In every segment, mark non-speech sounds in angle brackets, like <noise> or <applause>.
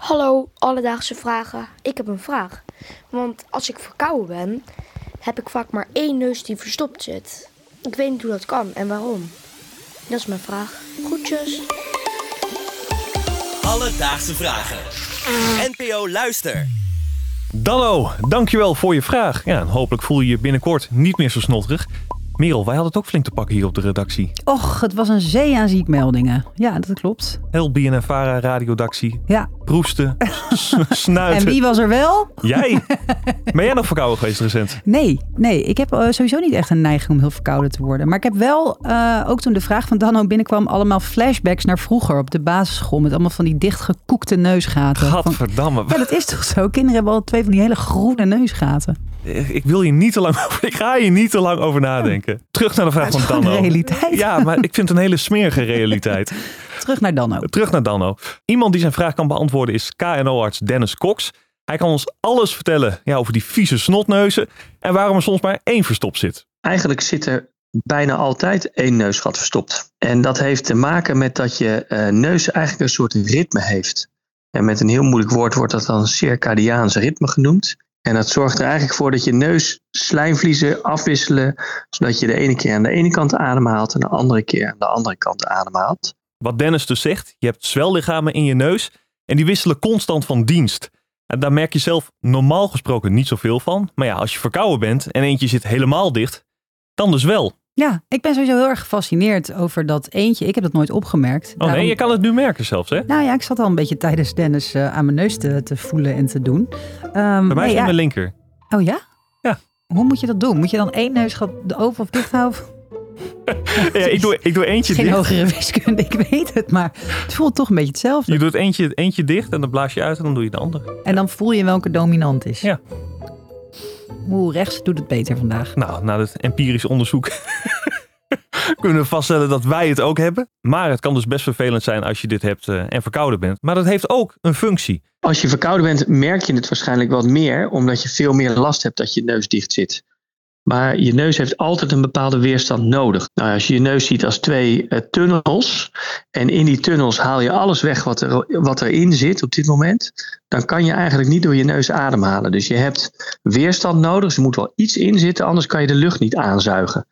Hallo, alledaagse vragen. Ik heb een vraag. Want als ik verkouden ben, heb ik vaak maar één neus die verstopt zit. Ik weet niet hoe dat kan en waarom. Dat is mijn vraag. Groetjes. Alledaagse vragen. NPO Luister. Danno, dankjewel voor je vraag. Ja, hopelijk voel je je binnenkort niet meer zo snotterig. Merel, wij hadden het ook flink te pakken hier op de redactie. Och, het was een zee aan ziekmeldingen. Ja, dat klopt. Heel BNNVARA radiodactie. Ja. Proesten, <laughs> snuiten. En wie was er wel? Jij? <laughs> Ben jij nog verkouden geweest recent? Nee, nee. Ik heb eh, sowieso niet echt een neiging om heel verkouden te worden. Maar ik heb wel, eh, ook toen de vraag van Danno binnenkwam, allemaal flashbacks naar vroeger op de basisschool. Met allemaal van die dichtgekoekte neusgaten. Van- Gadverdamme. ja, dat is toch zo? Kinderen hebben al twee van die hele groene neusgaten. Ik wil je niet te lang <laughs> over, ik ga je niet te lang over nadenken. Terug naar de vraag van Danno. realiteit. Ja, maar ik vind het een hele smerige realiteit. <laughs> Terug naar Danno. Terug naar Danno. Iemand die zijn vraag kan beantwoorden is KNO-arts Dennis Cox. Hij kan ons alles vertellen ja, over die vieze snotneuzen en waarom er soms maar één verstopt zit. Eigenlijk zit er bijna altijd één neusgat verstopt. En dat heeft te maken met dat je eh, neus eigenlijk een soort ritme heeft. En met een heel moeilijk woord wordt dat dan circadiaans ritme genoemd. En dat zorgt er eigenlijk voor dat je neus slijmvliezen afwisselen, zodat je de ene keer aan de ene kant ademhaalt en de andere keer aan de andere kant ademhaalt. Wat Dennis dus zegt, je hebt zwellichamen in je neus en die wisselen constant van dienst. En daar merk je zelf normaal gesproken niet zoveel van. Maar ja, als je verkouden bent en eentje zit helemaal dicht, dan dus wel. Ja, ik ben sowieso heel erg gefascineerd over dat eentje. Ik heb dat nooit opgemerkt. Oh nee, je kan het nu merken zelfs hè? Nou ja, ik zat al een beetje tijdens Dennis eh, aan mijn neus te, te voelen en te doen. Ehm, Bij mij nee, is het ja. mijn linker. Oh ja? Ja. Hoe moet je dat doen? Moet je dan één neusgat open of dicht houden? <laughs> Ja, ik, doe, ik doe eentje Geen dicht. hogere wiskunde, ik weet het, maar het voelt toch een beetje hetzelfde. Je doet eentje, eentje dicht en dan blaas je uit en dan doe je de andere. En dan voel je welke dominant is. Ja. Hoe rechts doet het beter vandaag. Nou, na het empirisch onderzoek <laughs> kunnen we vaststellen dat wij het ook hebben. Maar het kan dus best vervelend zijn als je dit hebt eh, en verkouden bent. Maar dat heeft ook een functie. Als je verkouden bent, merk je het waarschijnlijk wat meer, omdat je veel meer last hebt dat je neus dicht zit. Maar je neus heeft altijd een bepaalde weerstand nodig. Nou, als je je neus ziet als twee eh, tunnels en in die tunnels haal je alles weg wat, er, wat erin zit op dit moment, dan kan je eigenlijk niet door je neus ademhalen. Dus je hebt weerstand nodig, er moet wel iets in zitten, anders kan je de lucht niet aanzuigen.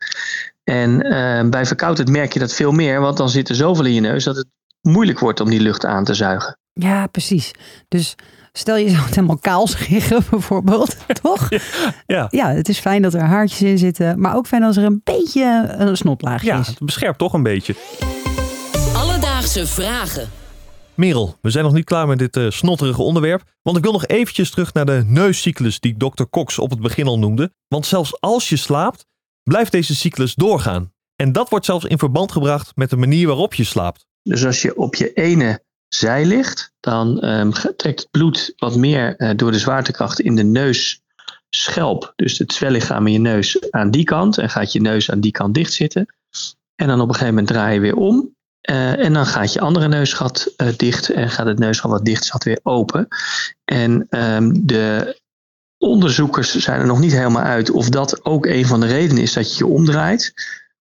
En eh, bij verkoudheid merk je dat veel meer, want dan zit er zoveel in je neus dat het moeilijk wordt om die lucht aan te zuigen. Ja, precies. Dus stel je zou het helemaal kaal scheren <laughs> bijvoorbeeld, toch? Ja, Ja, het is fijn dat er haartjes in zitten, maar ook fijn als er een beetje een snoplaagje ja is. het beschermt toch een beetje. Alledaagse vragen. Merel, we zijn nog niet klaar met dit eh, snotterige onderwerp. Want ik wil nog eventjes terug naar de neuscyclus die Dr. Cox op het begin al noemde. Want zelfs als je slaapt, blijft deze cyclus doorgaan. En dat wordt zelfs in verband gebracht met de manier waarop je slaapt. Dus als je op je ene zij ligt, dan ehm, trekt het bloed wat meer eh, door de zwaartekracht in de neusschelp. Dus het zwellichaam in je neus aan die kant. En gaat je neus aan die kant dicht zitten. En dan op een gegeven moment draai je weer om. Eh, en dan gaat je andere neusgat eh, dicht en gaat het neusgat wat dicht zat weer open. En ehm, de onderzoekers zijn er nog niet helemaal uit of dat ook een van de redenen is dat je je omdraait.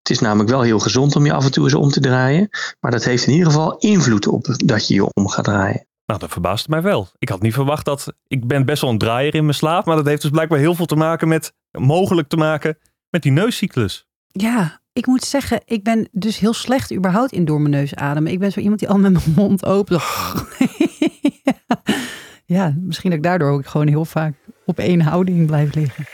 Het is namelijk wel heel gezond om je af en toe eens om te draaien. Maar dat heeft in ieder geval invloed op dat je je om gaat draaien. Nou, dat verbaasde mij wel. Ik had niet verwacht dat... Ik ben best wel een draaier in mijn slaap. Maar dat heeft dus blijkbaar heel veel te maken met... Mogelijk te maken met die neuscyclus. Ja, ik moet zeggen, ik ben dus heel slecht überhaupt in door mijn neus ademen. Ik ben zo iemand die al met mijn mond open. <laughs> ja, misschien dat ik daardoor ook gewoon heel vaak op één houding blijf liggen.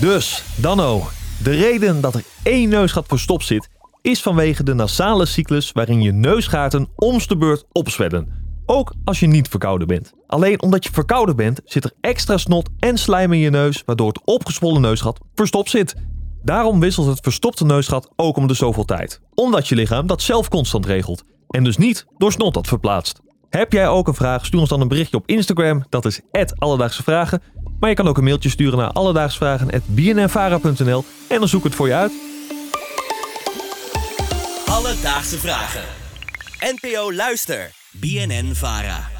Dus, Danno. De reden dat er één neusgat verstopt zit... is vanwege de nasale cyclus waarin je neusgaten omst de beurt opzwellen. Ook als je niet verkouden bent. Alleen omdat je verkouden bent, zit er extra snot en slijm in je neus... waardoor het opgezwollen neusgat verstopt zit. Daarom wisselt het verstopte neusgat ook om de zoveel tijd. Omdat je lichaam dat zelf constant regelt. En dus niet door snot dat verplaatst. Heb jij ook een vraag? Stuur ons dan een berichtje op Instagram. Dat is Alledaagse Vragen. Maar je kan ook een mailtje sturen naar alledaagsvragen.bnnvara.nl en dan zoek ik het voor je uit. Alledaagse vragen. NPO Luister. BNN Vara.